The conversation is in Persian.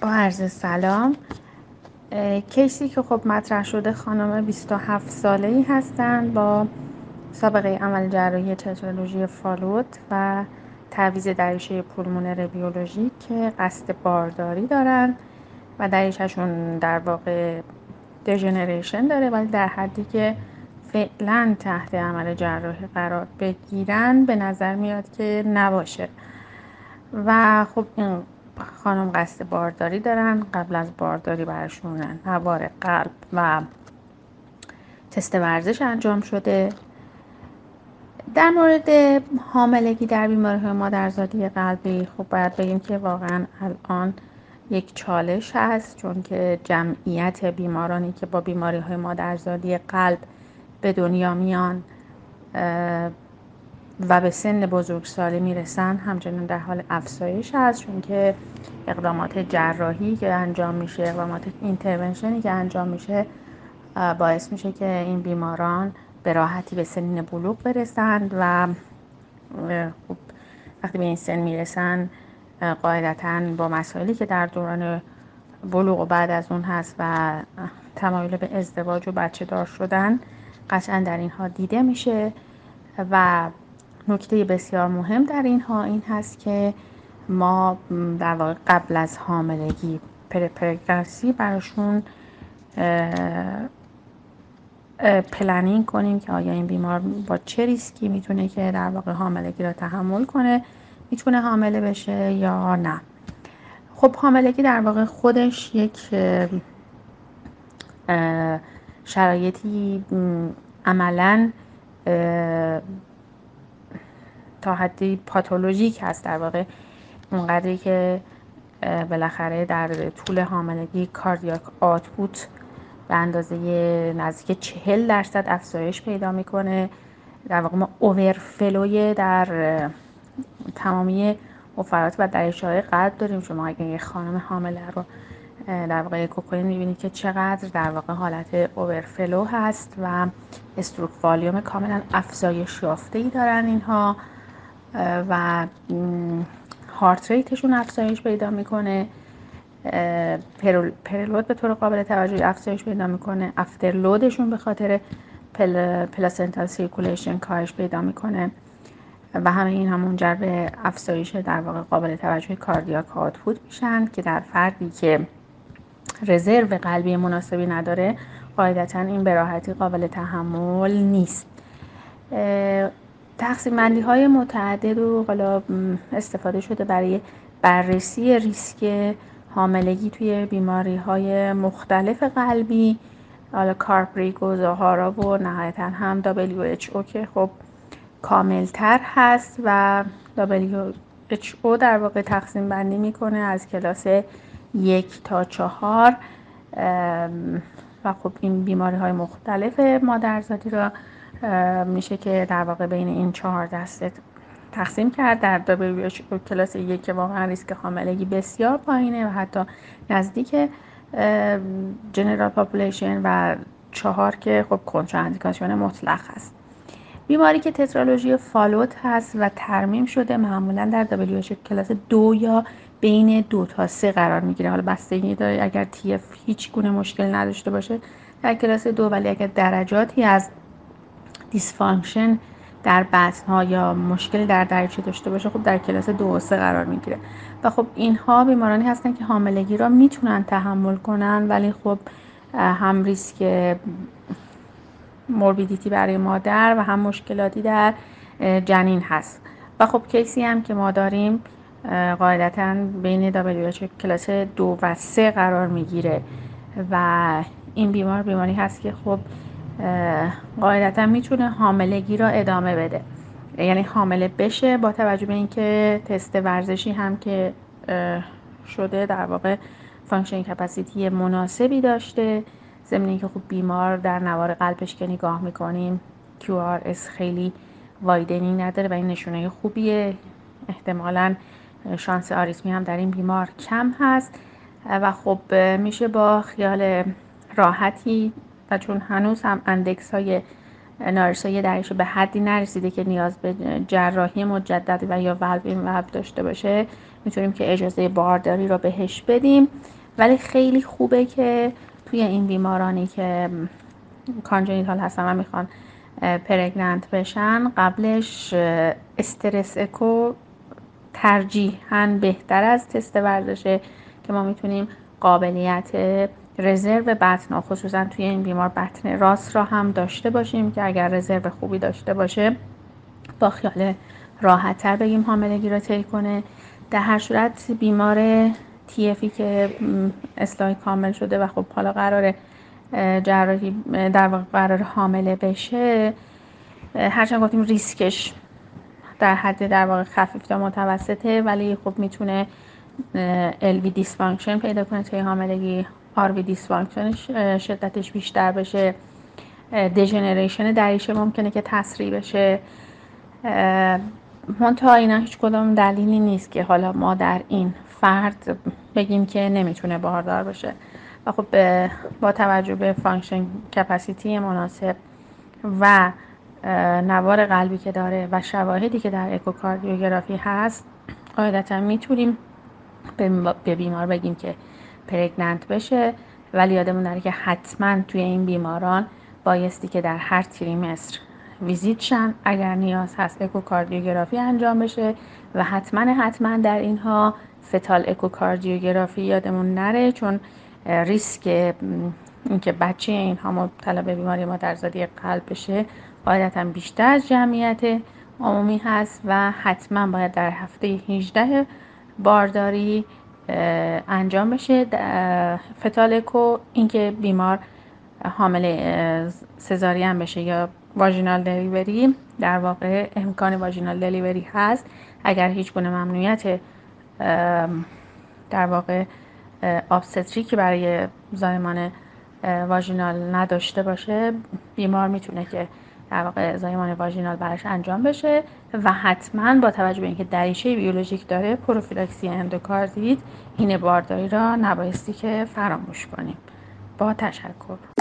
با عرض سلام کیسی که خب مطرح شده خانم 27 ساله ای هستند با سابقه عمل جراحی تترولوژی فالوت و تعویض دریچه پولمونر بیولوژیک که قصد بارداری دارن و دریچهشون در واقع دژنریشن داره ولی در حدی که فعلا تحت عمل جراحی قرار بگیرن به نظر میاد که نباشه. و خب این خانم قصد بارداری دارن قبل از بارداری برشون نوار قلب و تست ورزش انجام شده. در مورد حاملگی در بیماری های مادرزادی قلبی خب باید بگیم که واقعا الان یک چالش هست چون که جمعیت بیمارانی که با بیماری های مادرزادی قلب به دنیا میان و به سن بزرگسالی می‌رسن همچنان در حال افزایش هست چون که اقدامات جراحی که انجام میشه اقدامات اینترونشنی که انجام میشه باعث میشه که این بیماران به راحتی به سنین بلوغ برسند و خب وقتی به این سن می‌رسن قاعدتا با مسائلی که در دوران بلوغ و بعد از اون هست و تمایل به ازدواج و بچه دار شدن قطعا در اینها دیده میشه و نکته بسیار مهم در اینها این هست که ما در واقع قبل از حاملگی pre-pregnancy براشون planning کنیم که آیا این بیمار با چه ریسکی می‌تونه که در واقع حاملگی را تحمل کنه می‌تونه حامله بشه یا نه. خب حاملگی در واقع خودش یک شرایطی عملا تا حدی پاتولوژیک هست در واقع. اونقدری که بالاخره در طول حاملگی کاردیاک آتپوت به اندازه نزدیک چهل درصد افزایش پیدا می‌کنه. در واقع ما اوورفلوی در تمامی مفرات و دریچه های قلب داریم. شما اگر یه خانم حامله رو در واقع کوکوین می‌بینید که چقدر در واقع حالت overflow هست و stroke volume کاملا افزایش یافته ای دارن اینها. و heart rate شون افزایش پیدا می‌کنه preload به طور قابل توجهی افزایش پیدا می‌کنه afterload شون به خاطر پل، placental circulation کاهش پیدا می‌کنه و همه این هم منجر به افزایش در واقع قابل توجه cardiac output میشن که در فردی که رزرو قلبی مناسبی نداره قاعدتا این به راحتی قابل تحمل نیست. تقسیم بندی های متعدد و حالا استفاده شده برای بررسی ریسک حاملگی توی بیماری های مختلف قلبی. حالا کارپریک و زهارا و نهایتا هم WHO که خب کاملتر هست و WHO در واقع تقسیم بندی می‌کنه از کلاس یک تا چهار. و خب این بیماری های مختلف مادرزادی را میشه که در واقع بین این چهار دسته تقسیم کرد. در WHO class یک که واقعا ریسک حاملگی بسیار پایینه و حتی نزدیک general population و چهار که خب کنتراندیکاسیون مطلق هست. بیماری که tetralogy Fallot هست و ترمیم شده معمولا در WHO class دو یا بین دو تا سه قرار می‌گیره. حالا بستگی داره اگر TF هیچ گونه مشکل نداشته باشه در کلاس دو ولی اگر درجاتی از dysfunction در بطن ها یا مشکل در دریچه داشته باشه خب در کلاس دو و سه قرار می‌گیره. و خب اینها بیمارانی هستن که حاملگی را می‌تونن تحمل کنن ولی خب هم ریسک morbidity برای مادر و هم مشکلاتی در جنین هست. و خب case ی هم که ما داریم قاعدتا بین WHO class دو و سه قرار می‌گیره. و این بیمار بیماری هست که خب قاعدتا می‌تونه حاملگی را ادامه بده. یعنی حامله بشه با توجه به اینکه تست ورزشی هم که شده در واقع functional capacity مناسبی داشته. ضمن اینکه خب بیمار در نوار قلبش که نگاه می‌کنیم QRS خیلی وایدنی نداره و این نشونه خوبیه. احتمالا شانس آریسمی هم در این بیمار کم هست و خب میشه با خیال راحتی چون هنوز هم اندکس های نارسایی دریچه به حدی نرسیده که نیاز به جراحی مجدد و یا ولو این ولو داشته باشه می‌تونیم که اجازه بارداری رو بهش بدیم. ولی خیلی خوبه که توی این بیمارانی که کانجنیتال هستن و می‌خوان پرگننت بشن قبلش استرس اکو ترجیحاً بهتر از تست ورزشه که ما می‌تونیم قابلیت رزرو بطن خصوصا توی این بیمار بطن راست را هم داشته باشیم که اگر رزرو خوبی داشته باشه با خیال راحت تر بگیم حاملگی را طی کنه. در هر صورت بیمار TF ی که اصلاح کامل شده و خب حالا قرار جراحی در واقع قرار حامله بشه هرچند گفتیم ریسکش در حد در واقع خفیف تا متوسطه ولی خب می‌تونه LV dysfunction پیدا کنه توی حاملگی RV dysfunction شدتش بیشتر بشه. degeneration دریچه ممکنه که تسریع بشه. منتها اینا هیچ کدام دلیلی نیست که حالا ما در این فرد بگیم که نمی‌تونه باردار بشه. و خب با توجه به functional capacity مناسب و نوار قلبی که داره و شواهدی که در اکوکاردیوگرافی هست قاعدتا می‌تونیم به بیمار بگیم که pregnant بشه ولی یادمون نره که حتما توی این بیماران بایستی که در هر trimester ویزیت شن اگر نیاز هست اکوکاردیوگرافی انجام بشه و حتما حتما در اینها فتال اکوکاردیوگرافی یادمون نره چون ریسک اینکه بچه اینها مبتلا به بیماری مادرزادی قلب بشه قاعدتا بیشتر از جمعیت عمومی هست و حتما باید در هفته 18 بارداری انجام بشه. فتالکو اینکه بیمار حامل سزارین بشه یا vaginal delivery. در واقع امکان vaginal delivery هست. اگر هیچ گونه ممنوعیت در واقع obstetric ی برای زایمان واژینال نداشته باشه بیمار می‌تونه که در واقع زایمان واژینال براش انجام بشه و حتما با توجه به اینکه دریچه بیولوژیک داره پروفیلاکسی اندوکاردیت این بارداری را نبایستی که فراموش کنیم. با تشکر.